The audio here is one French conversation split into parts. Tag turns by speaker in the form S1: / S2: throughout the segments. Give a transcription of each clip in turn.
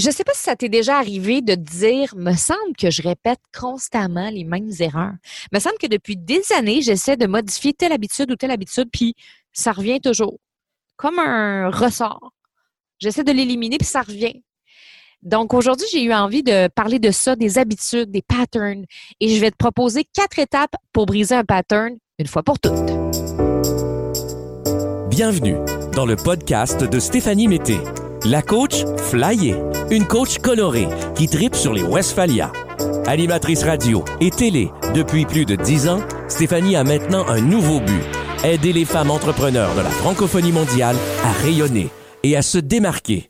S1: je ne sais pas si ça t'est déjà arrivé de dire, me semble que je répète constamment les mêmes erreurs. Me semble que depuis des années, j'essaie de modifier telle habitude ou telle habitude, puis ça revient toujours. Comme un ressort. J'essaie de l'éliminer, puis ça revient. Donc aujourd'hui, j'ai eu envie de parler de ça, des habitudes, des patterns, et je vais te proposer quatre étapes pour briser un pattern une fois pour toutes.
S2: Bienvenue dans le podcast de Stéphanie Mété, la coach flyée, une coach colorée qui tripe sur les Westphalia. Animatrice radio et télé depuis plus de dix ans, Stéphanie a maintenant un nouveau but aider les femmes entrepreneurs de la francophonie mondiale à rayonner et à se démarquer.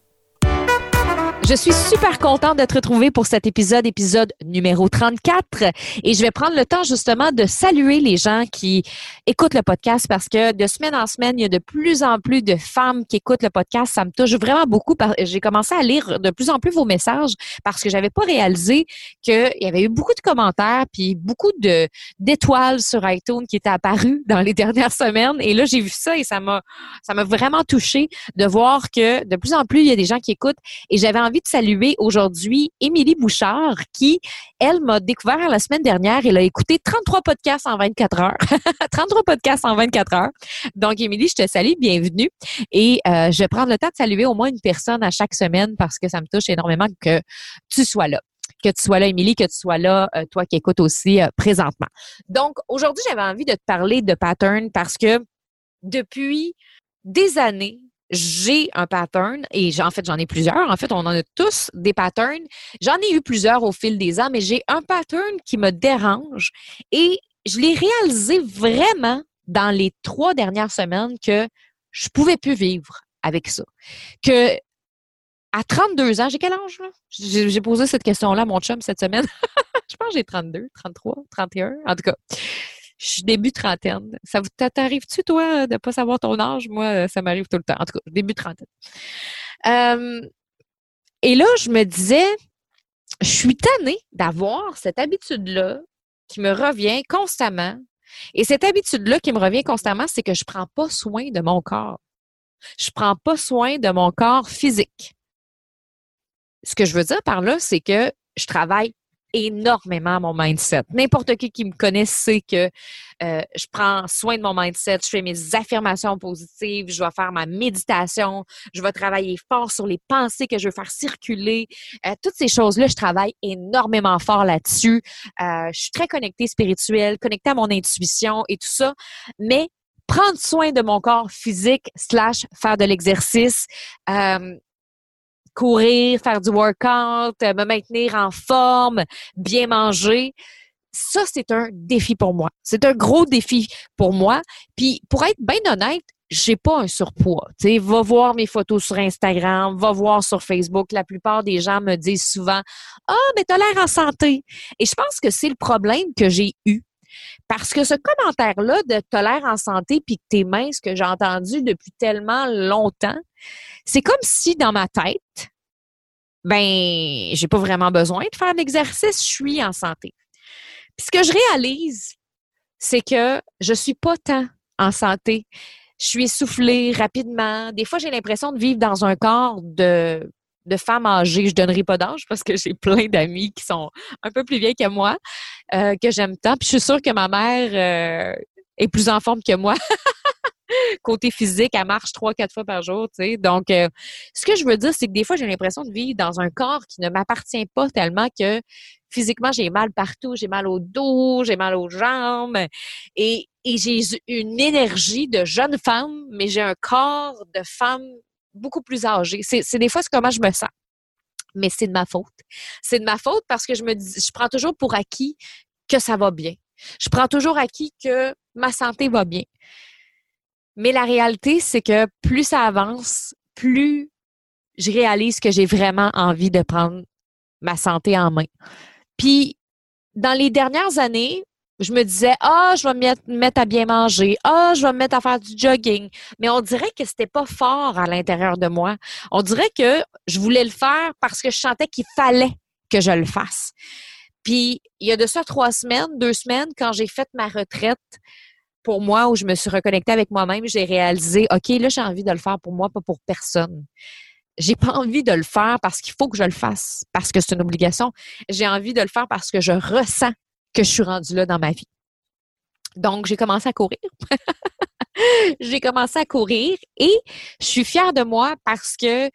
S1: Je suis super contente de te retrouver pour cet épisode, épisode numéro 34. Et je vais prendre le temps justement de saluer les gens qui écoutent le podcast parce que de semaine en semaine, il y a de plus en plus de femmes qui écoutent le podcast. Ça me touche vraiment beaucoup. J'ai commencé à lire de plus en plus vos messages parce que j'avais pas réalisé qu'il y avait eu beaucoup de commentaires puis beaucoup d'étoiles sur iTunes qui étaient apparues dans les dernières semaines. Et là, j'ai vu ça et ça m'a ça m'a vraiment touché de voir que de plus en plus, il y a des gens qui écoutent et j'avais envie de saluer aujourd'hui Émilie Bouchard qui, elle, m'a découvert la semaine dernière. Elle a écouté 33 podcasts en 24 heures. 33 podcasts en 24 heures. Donc, Émilie, je te salue, bienvenue. Et euh, je vais prendre le temps de saluer au moins une personne à chaque semaine parce que ça me touche énormément que tu sois là que tu sois là, Émilie, que tu sois là, euh, toi qui écoutes aussi euh, présentement. Donc, aujourd'hui, j'avais envie de te parler de pattern parce que depuis des années, j'ai un pattern et en fait, j'en ai plusieurs. En fait, on en a tous des patterns. J'en ai eu plusieurs au fil des ans, mais j'ai un pattern qui me dérange et je l'ai réalisé vraiment dans les trois dernières semaines que je pouvais plus vivre avec ça. Que à 32 ans, j'ai quel âge? J'ai posé cette question-là à mon chum cette semaine. je pense que j'ai 32, 33, 31. En tout cas, je suis début trentaine. Ça t'arrive-tu, toi, de pas savoir ton âge? Moi, ça m'arrive tout le temps. En tout cas, début trentaine. Euh, et là, je me disais, je suis tannée d'avoir cette habitude-là qui me revient constamment. Et cette habitude-là qui me revient constamment, c'est que je prends pas soin de mon corps. Je prends pas soin de mon corps physique. Ce que je veux dire par là, c'est que je travaille énormément mon mindset. N'importe qui qui me connaît sait que euh, je prends soin de mon mindset, je fais mes affirmations positives, je vais faire ma méditation, je vais travailler fort sur les pensées que je veux faire circuler. Euh, toutes ces choses-là, je travaille énormément fort là-dessus. Euh, je suis très connectée spirituelle, connectée à mon intuition et tout ça. Mais prendre soin de mon corps physique slash faire de l'exercice, courir, faire du workout, euh, me maintenir en forme, bien manger. Ça, c'est un défi pour moi. C'est un gros défi pour moi. Puis, pour être bien honnête, j'ai pas un surpoids. Tu va voir mes photos sur Instagram, va voir sur Facebook. La plupart des gens me disent souvent, ah, mais t'as l'air en santé. Et je pense que c'est le problème que j'ai eu. Parce que ce commentaire-là de t'as l'air en santé puis que t'es mince que j'ai entendu depuis tellement longtemps, c'est comme si dans ma tête, ben, j'ai pas vraiment besoin de faire l'exercice, je suis en santé. Puis ce que je réalise, c'est que je suis pas tant en santé. Je suis essoufflée rapidement. Des fois, j'ai l'impression de vivre dans un corps de, de femme âgée. Je donnerai pas d'âge parce que j'ai plein d'amis qui sont un peu plus vieilles que moi, euh, que j'aime tant. Puis je suis sûre que ma mère euh, est plus en forme que moi. côté physique, elle marche trois, quatre fois par jour, tu. Donc, euh, ce que je veux dire, c'est que des fois, j'ai l'impression de vivre dans un corps qui ne m'appartient pas tellement que physiquement, j'ai mal partout. J'ai mal au dos, j'ai mal aux jambes. Et j'ai une énergie de jeune femme, mais j'ai un corps de femme beaucoup plus âgée. C'est des fois, comment je me sens. Mais c'est de ma faute. C'est de ma faute parce que je me dis, je prends toujours pour acquis que ça va bien. Je prends toujours acquis que ma santé va bien. Mais la réalité, c'est que plus ça avance, plus je réalise que j'ai vraiment envie de prendre ma santé en main. Puis, dans les dernières années, je me disais, ah, je vais me mettre à bien manger, ah, je vais me mettre à faire du jogging. Mais on dirait que c'était pas fort à l'intérieur de moi. On dirait que je voulais le faire parce que je sentais qu'il fallait que je le fasse. Puis, il y a de ça trois semaines, deux semaines, quand j'ai fait ma retraite, pour moi, où je me suis reconnectée avec moi-même, j'ai réalisé, OK, là, j'ai envie de le faire pour moi, pas pour personne. j'ai pas envie de le faire parce qu'il faut que je le fasse, parce que c'est une obligation. J'ai envie de le faire parce que je ressens que je suis rendue là dans ma vie. Donc, j'ai commencé à courir. j'ai commencé à courir et je suis fière de moi parce que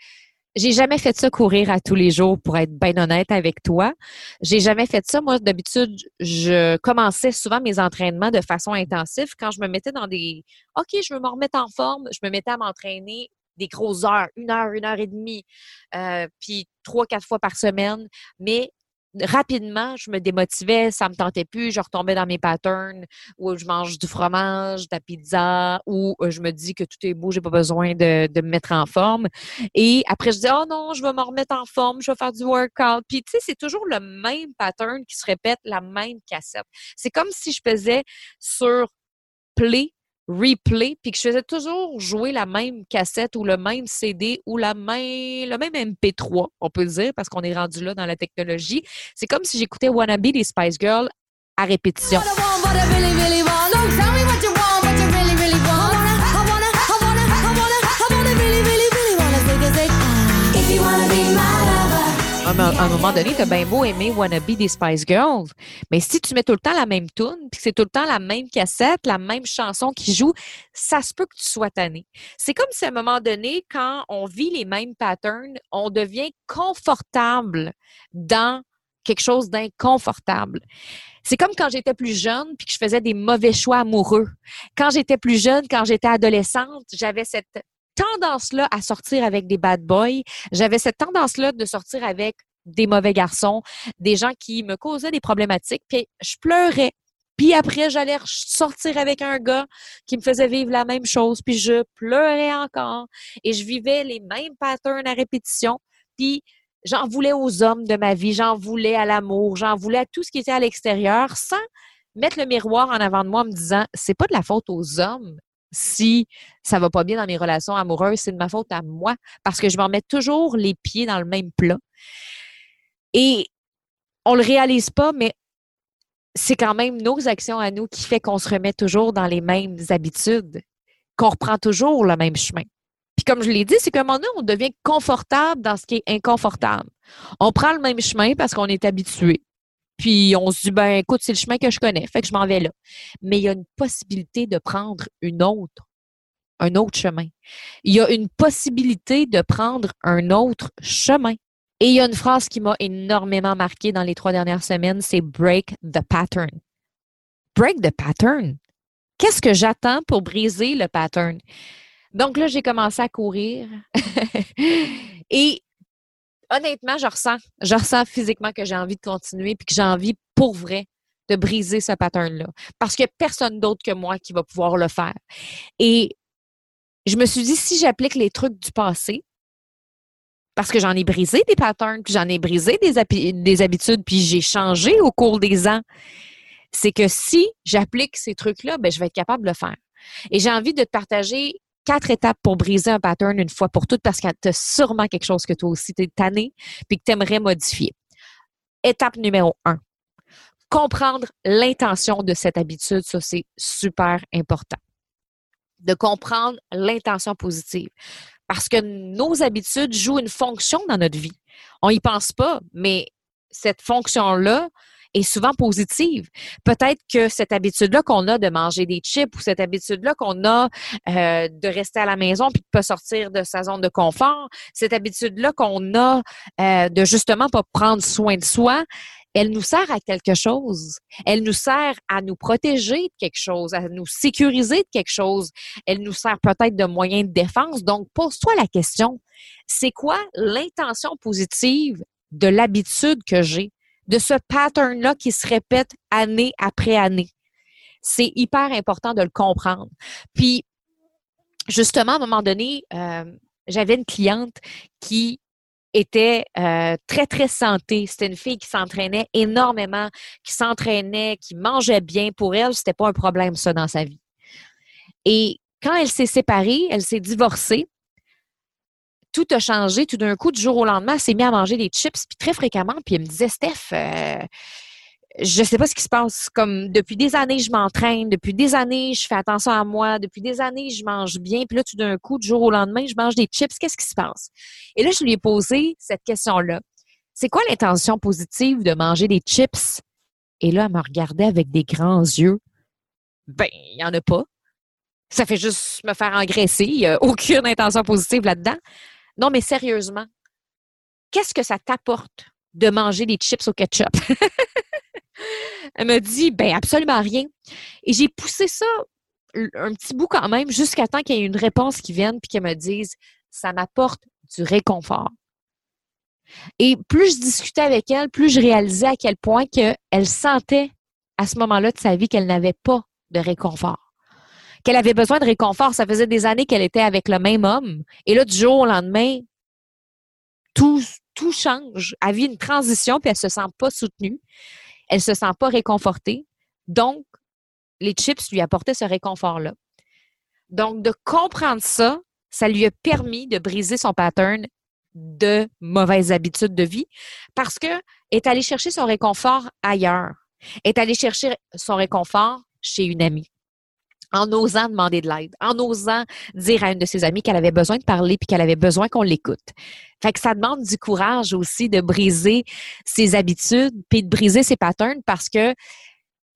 S1: j'ai jamais fait ça courir à tous les jours pour être bien honnête avec toi. J'ai jamais fait ça. Moi, d'habitude, je commençais souvent mes entraînements de façon intensive quand je me mettais dans des OK, je veux me remettre en forme, je me mettais à m'entraîner des grosses heures, une heure, une heure et demie, euh, puis trois, quatre fois par semaine. Mais rapidement, je me démotivais, ça me tentait plus, je retombais dans mes patterns où je mange du fromage, de la pizza, où euh, je me dis que tout est beau, j'ai pas besoin de, de, me mettre en forme. Et après, je dis, oh non, je vais me remettre en forme, je vais faire du workout. Puis, tu sais, c'est toujours le même pattern qui se répète, la même cassette. C'est comme si je faisais sur play replay, puis que je faisais toujours jouer la même cassette ou le même CD ou la même, le même MP3, on peut dire, parce qu'on est rendu là dans la technologie. C'est comme si j'écoutais Wannabe des Spice Girls à répétition. À un moment donné, t'as bien beau aimer Wannabe des Spice Girls, mais si tu mets tout le temps la même tune, puis c'est tout le temps la même cassette, la même chanson qui joue, ça se peut que tu sois tanné. C'est comme si à un moment donné, quand on vit les mêmes patterns, on devient confortable dans quelque chose d'inconfortable. C'est comme quand j'étais plus jeune puis que je faisais des mauvais choix amoureux. Quand j'étais plus jeune, quand j'étais adolescente, j'avais cette tendance-là à sortir avec des bad boys. J'avais cette tendance-là de sortir avec des mauvais garçons, des gens qui me causaient des problématiques. Puis je pleurais. Puis après, j'allais sortir avec un gars qui me faisait vivre la même chose. Puis je pleurais encore. Et je vivais les mêmes patterns à répétition. Puis j'en voulais aux hommes de ma vie, j'en voulais à l'amour, j'en voulais à tout ce qui était à l'extérieur sans mettre le miroir en avant de moi en me disant c'est pas de la faute aux hommes si ça va pas bien dans mes relations amoureuses, c'est de ma faute à moi parce que je m'en mets toujours les pieds dans le même plat. Et on le réalise pas, mais c'est quand même nos actions à nous qui fait qu'on se remet toujours dans les mêmes habitudes, qu'on reprend toujours le même chemin. Puis comme je l'ai dit, c'est qu'à un moment donné, on devient confortable dans ce qui est inconfortable. On prend le même chemin parce qu'on est habitué. Puis on se dit, ben écoute, c'est le chemin que je connais, fait que je m'en vais là. Mais il y a une possibilité de prendre une autre, un autre chemin. Il y a une possibilité de prendre un autre chemin. Et il y a une phrase qui m'a énormément marqué dans les trois dernières semaines, c'est break the pattern. Break the pattern? Qu'est-ce que j'attends pour briser le pattern? Donc là, j'ai commencé à courir. Et honnêtement, je ressens, je ressens physiquement que j'ai envie de continuer puis que j'ai envie pour vrai de briser ce pattern-là. Parce qu'il n'y a personne d'autre que moi qui va pouvoir le faire. Et je me suis dit, si j'applique les trucs du passé, parce que j'en ai brisé des patterns, puis j'en ai brisé des, des habitudes, puis j'ai changé au cours des ans, c'est que si j'applique ces trucs-là, ben, je vais être capable de le faire. Et j'ai envie de te partager quatre étapes pour briser un pattern une fois pour toutes parce que tu as sûrement quelque chose que toi aussi t'es tanné puis que tu aimerais modifier. Étape numéro un. Comprendre l'intention de cette habitude, ça c'est super important. De comprendre l'intention positive. Parce que nos habitudes jouent une fonction dans notre vie. On n'y pense pas, mais cette fonction-là, est souvent positive. Peut-être que cette habitude-là qu'on a de manger des chips ou cette habitude-là qu'on a euh, de rester à la maison puis de pas sortir de sa zone de confort, cette habitude-là qu'on a euh, de justement pas prendre soin de soi, elle nous sert à quelque chose. Elle nous sert à nous protéger de quelque chose, à nous sécuriser de quelque chose. Elle nous sert peut-être de moyen de défense. Donc, pose-toi la question, c'est quoi l'intention positive de l'habitude que j'ai? De ce pattern-là qui se répète année après année. C'est hyper important de le comprendre. Puis, justement, à un moment donné, euh, j'avais une cliente qui était euh, très, très santé. C'était une fille qui s'entraînait énormément, qui s'entraînait, qui mangeait bien. Pour elle, c'était pas un problème, ça, dans sa vie. Et quand elle s'est séparée, elle s'est divorcée, tout a changé. Tout d'un coup, du jour au lendemain, elle s'est mise à manger des chips, puis très fréquemment. Puis elle me disait, Steph, euh, je sais pas ce qui se passe. Comme depuis des années, je m'entraîne, depuis des années, je fais attention à moi, depuis des années, je mange bien, puis là, tout d'un coup, du jour au lendemain, je mange des chips. Qu'est-ce qui se passe? Et là, je lui ai posé cette question-là. C'est quoi l'intention positive de manger des chips? Et là, elle me regardait avec des grands yeux. Ben, il n'y en a pas. Ça fait juste me faire engraisser. Il n'y a aucune intention positive là-dedans. Non, mais sérieusement, qu'est-ce que ça t'apporte de manger des chips au ketchup? Elle me dit, ben absolument rien. Et j'ai poussé ça un petit bout quand même jusqu'à temps qu'il y ait une réponse qui vienne puis qu'elle me dise, ça m'apporte du réconfort. Et plus je discutais avec elle, plus je réalisais à quel point qu'elle sentait à ce moment-là de sa vie qu'elle n'avait pas de réconfort. Qu'elle avait besoin de réconfort. Ça faisait des années qu'elle était avec le même homme. Et là, du jour au lendemain, tout, tout change. Elle vit une transition, puis elle se sent pas soutenue. Elle se sent pas réconfortée. Donc, les chips lui apportaient ce réconfort-là. Donc, de comprendre ça, ça lui a permis de briser son pattern de mauvaises habitudes de vie parce que est allé chercher son réconfort ailleurs. Est allé chercher son réconfort chez une amie en osant demander de l'aide, en osant dire à une de ses amies qu'elle avait besoin de parler puis qu'elle avait besoin qu'on l'écoute. Fait que ça demande du courage aussi de briser ses habitudes puis de briser ses patterns parce que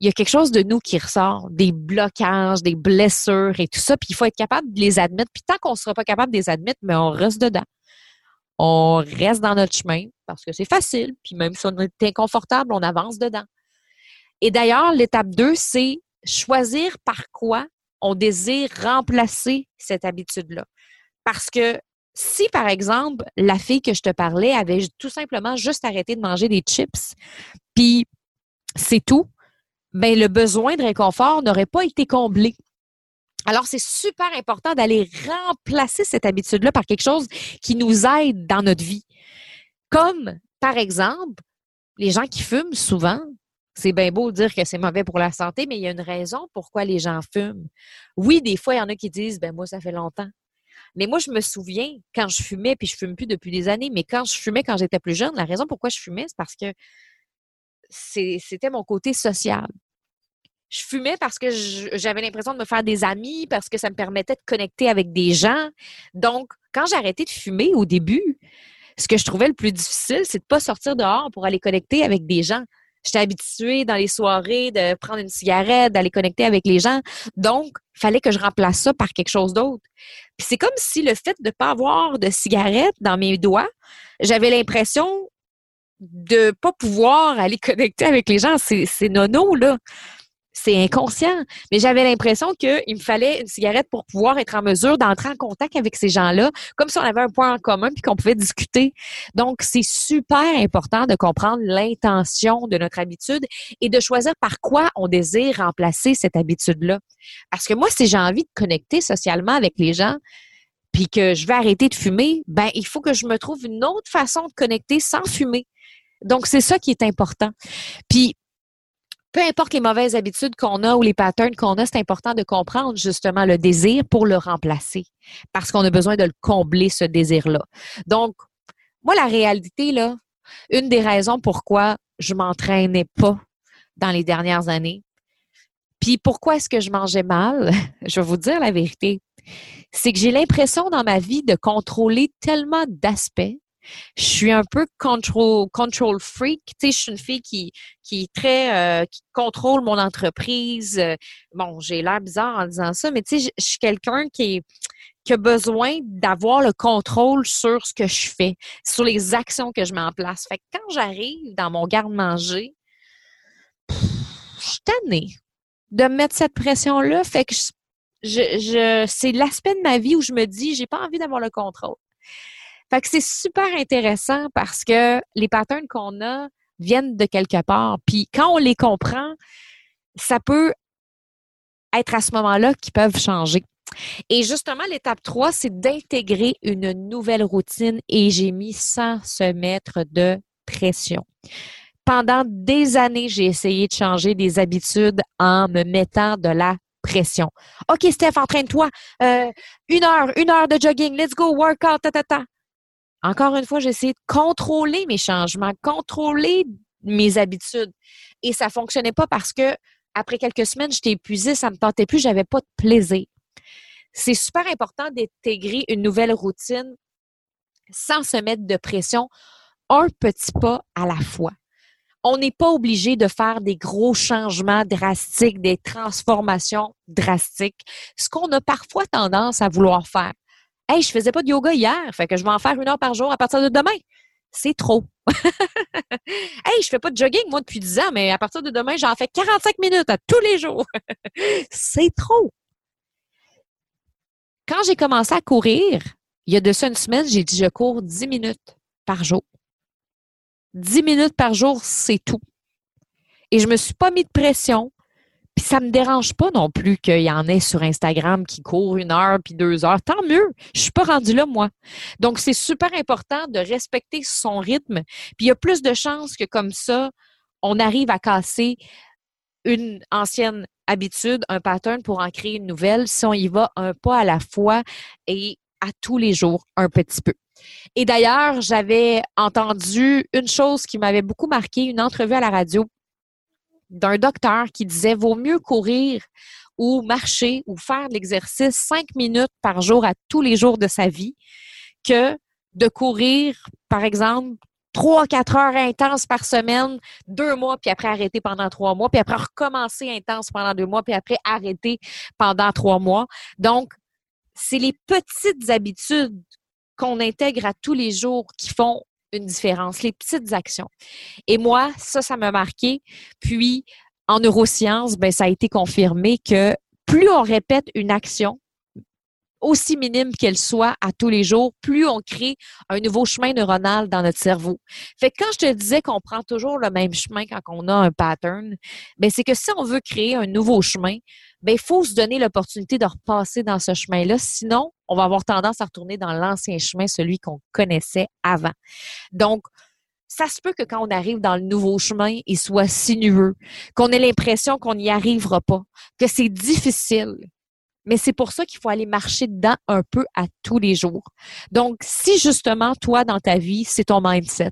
S1: il y a quelque chose de nous qui ressort, des blocages, des blessures et tout ça, puis il faut être capable de les admettre. Puis tant qu'on ne sera pas capable de les admettre, mais on reste dedans. On reste dans notre chemin parce que c'est facile, puis même si on est inconfortable, on avance dedans. Et d'ailleurs, l'étape 2, c'est choisir par quoi on désire remplacer cette habitude-là. Parce que si, par exemple, la fille que je te parlais avait tout simplement juste arrêté de manger des chips, puis c'est tout, ben le besoin de réconfort n'aurait pas été comblé. Alors, c'est super important d'aller remplacer cette habitude-là par quelque chose qui nous aide dans notre vie. Comme, par exemple, les gens qui fument souvent, c'est bien beau de dire que c'est mauvais pour la santé, mais il y a une raison pourquoi les gens fument. Oui, des fois, il y en a qui disent, ben moi, ça fait longtemps. Mais moi, je me souviens quand je fumais, puis je fume plus depuis des années, mais quand je fumais quand j'étais plus jeune, la raison pourquoi je fumais, c'est parce que c'était mon côté social. Je fumais parce que j'avais l'impression de me faire des amis, parce que ça me permettait de connecter avec des gens. Donc, quand j'ai arrêté de fumer au début, ce que je trouvais le plus difficile, c'est de pas sortir dehors pour aller connecter avec des gens. J'étais habituée dans les soirées de prendre une cigarette, d'aller connecter avec les gens. Donc, il fallait que je remplace ça par quelque chose d'autre. Puis c'est comme si le fait de ne pas avoir de cigarette dans mes doigts, j'avais l'impression de pas pouvoir aller connecter avec les gens. C'est nono, là c'est inconscient. Mais j'avais l'impression qu'il me fallait une cigarette pour pouvoir être en mesure d'entrer en contact avec ces gens-là, comme si on avait un point en commun puis qu'on pouvait discuter. Donc, c'est super important de comprendre l'intention de notre habitude et de choisir par quoi on désire remplacer cette habitude-là. Parce que moi, si j'ai envie de connecter socialement avec les gens, puis que je vais arrêter de fumer, ben il faut que je me trouve une autre façon de connecter sans fumer. Donc, c'est ça qui est important. Puis, peu importe les mauvaises habitudes qu'on a ou les patterns qu'on a, c'est important de comprendre justement le désir pour le remplacer parce qu'on a besoin de le combler, ce désir-là. Donc, moi, la réalité, là, une des raisons pourquoi je m'entraînais pas dans les dernières années, puis pourquoi est-ce que je mangeais mal, je vais vous dire la vérité, c'est que j'ai l'impression dans ma vie de contrôler tellement d'aspects je suis un peu control, freak. Tu sais, je suis une fille qui, qui est très, euh, qui contrôle mon entreprise. Bon, j'ai l'air bizarre en disant ça, mais tu sais, je, suis quelqu'un qui a besoin d'avoir le contrôle sur ce que je fais, sur les actions que je mets en place. Fait que quand j'arrive dans mon garde-manger, je suis tannée de mettre cette pression-là. Fait que c'est l'aspect de ma vie où je me dis, j'ai pas envie d'avoir le contrôle. Fait que c'est super intéressant parce que les patterns qu'on a viennent de quelque part. Puis quand on les comprend, ça peut être à ce moment-là qu'ils peuvent changer. Et justement, l'étape 3, c'est d'intégrer une nouvelle routine et j'ai mis sans se mettre de pression. Pendant des années, j'ai essayé de changer des habitudes en me mettant de la pression. OK, Steph, entraîne-toi. Euh, une heure, une heure de jogging. Let's go, workout, ta, ta, ta. Encore une fois, essayé de contrôler mes changements, contrôler mes habitudes. Et ça fonctionnait pas parce que après quelques semaines, j'étais épuisée, ça me tentait plus, j'avais pas de plaisir. C'est super important d'intégrer une nouvelle routine sans se mettre de pression, un petit pas à la fois. On n'est pas obligé de faire des gros changements drastiques, des transformations drastiques, ce qu'on a parfois tendance à vouloir faire. Hey, je faisais pas de yoga hier, fait que je vais en faire une heure par jour à partir de demain. C'est trop. hey, je fais pas de jogging, moi, depuis 10 ans, mais à partir de demain, j'en fais 45 minutes à tous les jours. C'est trop. Quand j'ai commencé à courir, il y a de ça une semaine, j'ai dit je cours 10 minutes par jour. 10 minutes par jour, c'est tout. Et je me suis pas mis de pression. Puis ça me dérange pas non plus qu'il y en ait sur Instagram qui courent une heure puis deux heures. Tant mieux. Je suis pas rendue là, moi. Donc, c'est super important de respecter son rythme. Puis il y a plus de chances que comme ça, on arrive à casser une ancienne habitude, un pattern pour en créer une nouvelle si on y va un pas à la fois et à tous les jours un petit peu. Et d'ailleurs, j'avais entendu une chose qui m'avait beaucoup marqué, une entrevue à la radio d'un docteur qui disait vaut mieux courir ou marcher ou faire de l'exercice cinq minutes par jour à tous les jours de sa vie que de courir, par exemple, trois, quatre heures intenses par semaine, deux mois, puis après arrêter pendant trois mois, puis après recommencer intense pendant deux mois, puis après arrêter pendant trois mois. Donc, c'est les petites habitudes qu'on intègre à tous les jours qui font une différence, les petites actions. Et moi, ça, ça m'a marqué. Puis, en neurosciences, ben, ça a été confirmé que plus on répète une action, aussi minime qu'elle soit à tous les jours, plus on crée un nouveau chemin neuronal dans notre cerveau. Fait que quand je te disais qu'on prend toujours le même chemin quand on a un pattern, ben c'est que si on veut créer un nouveau chemin, ben il faut se donner l'opportunité de repasser dans ce chemin-là, sinon on va avoir tendance à retourner dans l'ancien chemin, celui qu'on connaissait avant. Donc ça se peut que quand on arrive dans le nouveau chemin, il soit sinueux, qu'on ait l'impression qu'on n'y arrivera pas, que c'est difficile, mais c'est pour ça qu'il faut aller marcher dedans un peu à tous les jours. Donc, si justement, toi, dans ta vie, c'est ton mindset,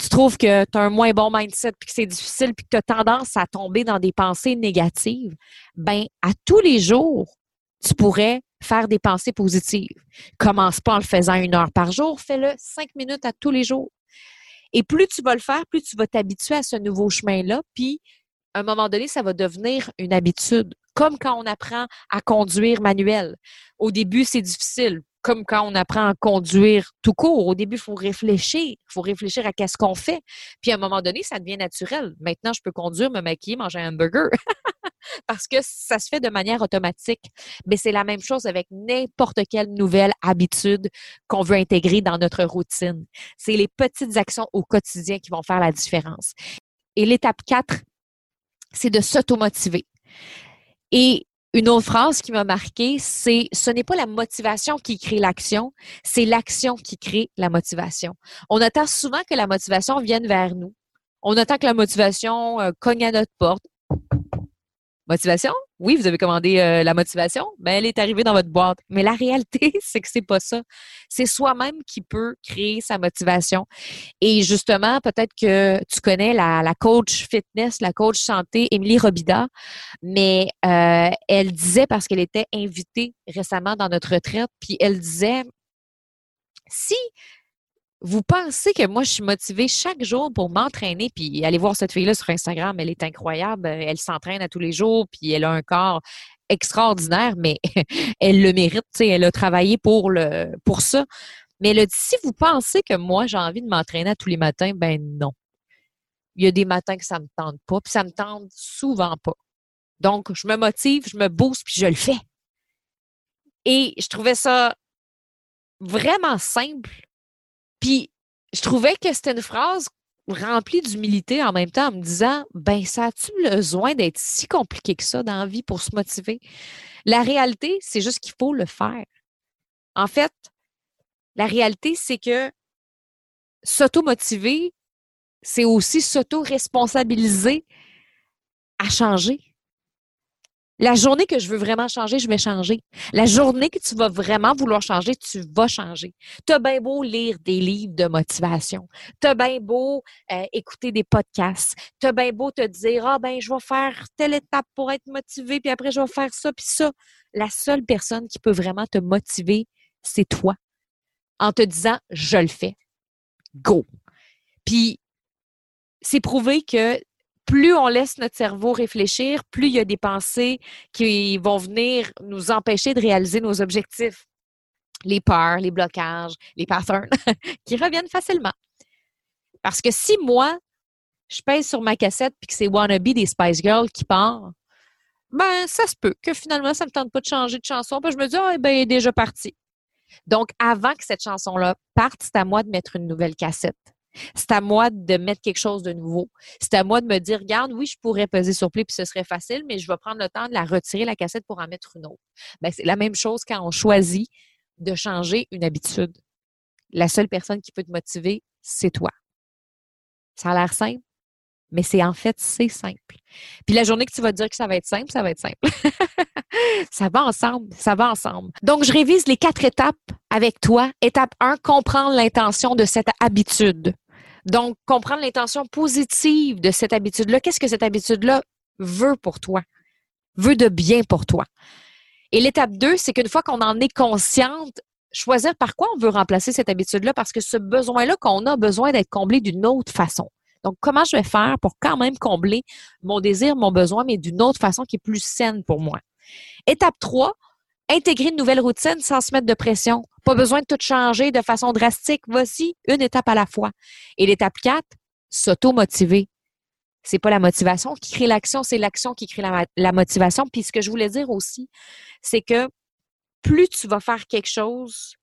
S1: tu trouves que tu as un moins bon mindset, puis que c'est difficile, puis que tu as tendance à tomber dans des pensées négatives, ben à tous les jours, tu pourrais faire des pensées positives. Commence pas en le faisant une heure par jour, fais-le cinq minutes à tous les jours. Et plus tu vas le faire, plus tu vas t'habituer à ce nouveau chemin-là, puis à un moment donné, ça va devenir une habitude comme quand on apprend à conduire manuel. Au début, c'est difficile, comme quand on apprend à conduire tout court. Au début, il faut réfléchir. Il faut réfléchir à qu'est-ce qu'on fait. Puis à un moment donné, ça devient naturel. Maintenant, je peux conduire, me maquiller, manger un hamburger. Parce que ça se fait de manière automatique. Mais c'est la même chose avec n'importe quelle nouvelle habitude qu'on veut intégrer dans notre routine. C'est les petites actions au quotidien qui vont faire la différence. Et l'étape 4, c'est de s'automotiver. Et une autre phrase qui m'a marqué, c'est ce n'est pas la motivation qui crée l'action, c'est l'action qui crée la motivation. On attend souvent que la motivation vienne vers nous. On attend que la motivation euh, cogne à notre porte. Motivation? Oui, vous avez commandé euh, la motivation, mais elle est arrivée dans votre boîte. Mais la réalité, c'est que c'est pas ça. C'est soi-même qui peut créer sa motivation. Et justement, peut-être que tu connais la, coach fitness, la coach santé, Émilie Robida, mais euh, elle disait, parce qu'elle était invitée récemment dans notre retraite, puis elle disait, si vous pensez que moi, je suis motivée chaque jour pour m'entraîner, puis allez voir cette fille-là sur Instagram, elle est incroyable, elle s'entraîne à tous les jours, puis elle a un corps extraordinaire, mais elle le mérite, elle a travaillé pour le pour ça. Mais elle a dit, si vous pensez que moi, j'ai envie de m'entraîner à tous les matins, ben non. Il y a des matins que ça me tente pas, puis ça me tente souvent pas. Donc, je me motive, je me booste, puis je le fais. Et je trouvais ça vraiment simple puis je trouvais que c'était une phrase remplie d'humilité en même temps en me disant ben ça a-tu besoin d'être si compliqué que ça dans la vie pour se motiver? La réalité, c'est juste qu'il faut le faire. En fait, la réalité c'est que s'auto-motiver, c'est aussi s'auto-responsabiliser à changer. La journée que je veux vraiment changer, je vais changer. La journée que tu vas vraiment vouloir changer, tu vas changer. Tu as bien beau lire des livres de motivation. Tu as bien beau euh, écouter des podcasts. Tu as bien beau te dire, ah ben, je vais faire telle étape pour être motivé, puis après, je vais faire ça, puis ça. La seule personne qui peut vraiment te motiver, c'est toi. En te disant, je le fais. Go. Puis, c'est prouvé que plus on laisse notre cerveau réfléchir, plus il y a des pensées qui vont venir nous empêcher de réaliser nos objectifs. Les peurs, les blocages, les patterns qui reviennent facilement. Parce que si moi, je pèse sur ma cassette puis que c'est Wannabe des Spice Girls qui part, ben, ça se peut que finalement, ça ne me tente pas de changer de chanson. Puis je me dis, ah, ben, il est déjà parti. Donc, avant que cette chanson-là parte, c'est à moi de mettre une nouvelle cassette. C'est à moi de mettre quelque chose de nouveau. C'est à moi de me dire, regarde, oui, je pourrais peser sur play puis ce serait facile, mais je vais prendre le temps de la retirer, la cassette, pour en mettre une autre. Ben, c'est la même chose quand on choisit de changer une habitude. La seule personne qui peut te motiver, c'est toi. Ça a l'air simple, mais c'est en fait, c'est simple. Puis la journée que tu vas dire que ça va être simple, ça va être simple. ça va ensemble, ça va ensemble. Donc, je révise les quatre étapes avec toi. Étape 1, comprendre l'intention de cette habitude. Donc, comprendre l'intention positive de cette habitude-là. Qu'est-ce que cette habitude-là veut pour toi? Veut de bien pour toi. Et l'étape 2, c'est qu'une fois qu'on en est consciente, choisir par quoi on veut remplacer cette habitude-là parce que ce besoin-là qu'on a besoin d'être comblé d'une autre façon. Donc, comment je vais faire pour quand même combler mon désir, mon besoin, mais d'une autre façon qui est plus saine pour moi? Étape 3, intégrer une nouvelle routine sans se mettre de pression. Pas besoin de tout changer de façon drastique. Voici une étape à la fois. Et l'étape 4, s'auto-motiver. C'est pas la motivation qui crée l'action, c'est l'action qui crée la, la, motivation. Puis ce que je voulais dire aussi, c'est que plus tu vas faire quelque chose,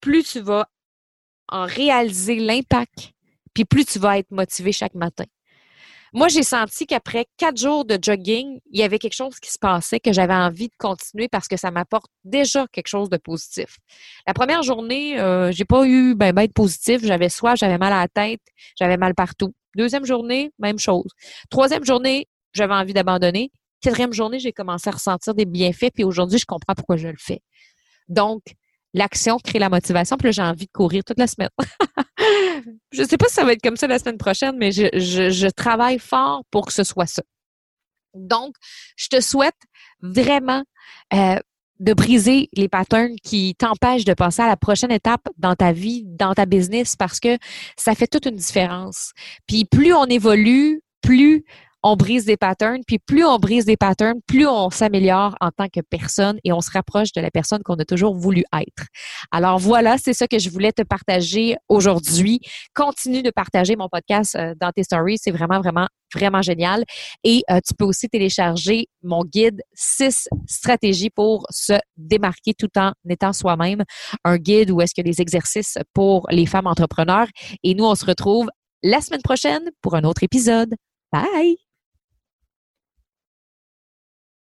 S1: plus tu vas en réaliser l'impact puis plus tu vas être motivé chaque matin. Moi, j'ai senti qu'après quatre jours de jogging, il y avait quelque chose qui se passait, que j'avais envie de continuer parce que ça m'apporte déjà quelque chose de positif. La première journée, euh, j'ai pas eu ben, ben de positif. J'avais soif, j'avais mal à la tête, j'avais mal partout. Deuxième journée, même chose. Troisième journée, j'avais envie d'abandonner. Quatrième journée, j'ai commencé à ressentir des bienfaits, puis aujourd'hui, je comprends pourquoi je le fais. Donc, l'action crée la motivation, puis là, j'ai envie de courir toute la semaine. je ne sais pas si ça va être comme ça la semaine prochaine, mais je, travaille fort pour que ce soit ça. Donc, je te souhaite vraiment euh, de briser les patterns qui t'empêchent de passer à la prochaine étape dans ta vie, dans ta business, parce que ça fait toute une différence. Puis plus on évolue, plus on brise des patterns, puis plus on brise des patterns, plus on s'améliore en tant que personne et on se rapproche de la personne qu'on a toujours voulu être. Alors voilà, c'est ça que je voulais te partager aujourd'hui. Continue de partager mon podcast euh, dans tes stories, c'est vraiment, vraiment, vraiment génial. Et euh, tu peux aussi télécharger mon guide 6 stratégies pour se démarquer tout en étant soi-même. Un guide où est-ce a des exercices pour les femmes entrepreneurs. Et nous, on se retrouve la semaine prochaine pour un autre épisode. Bye!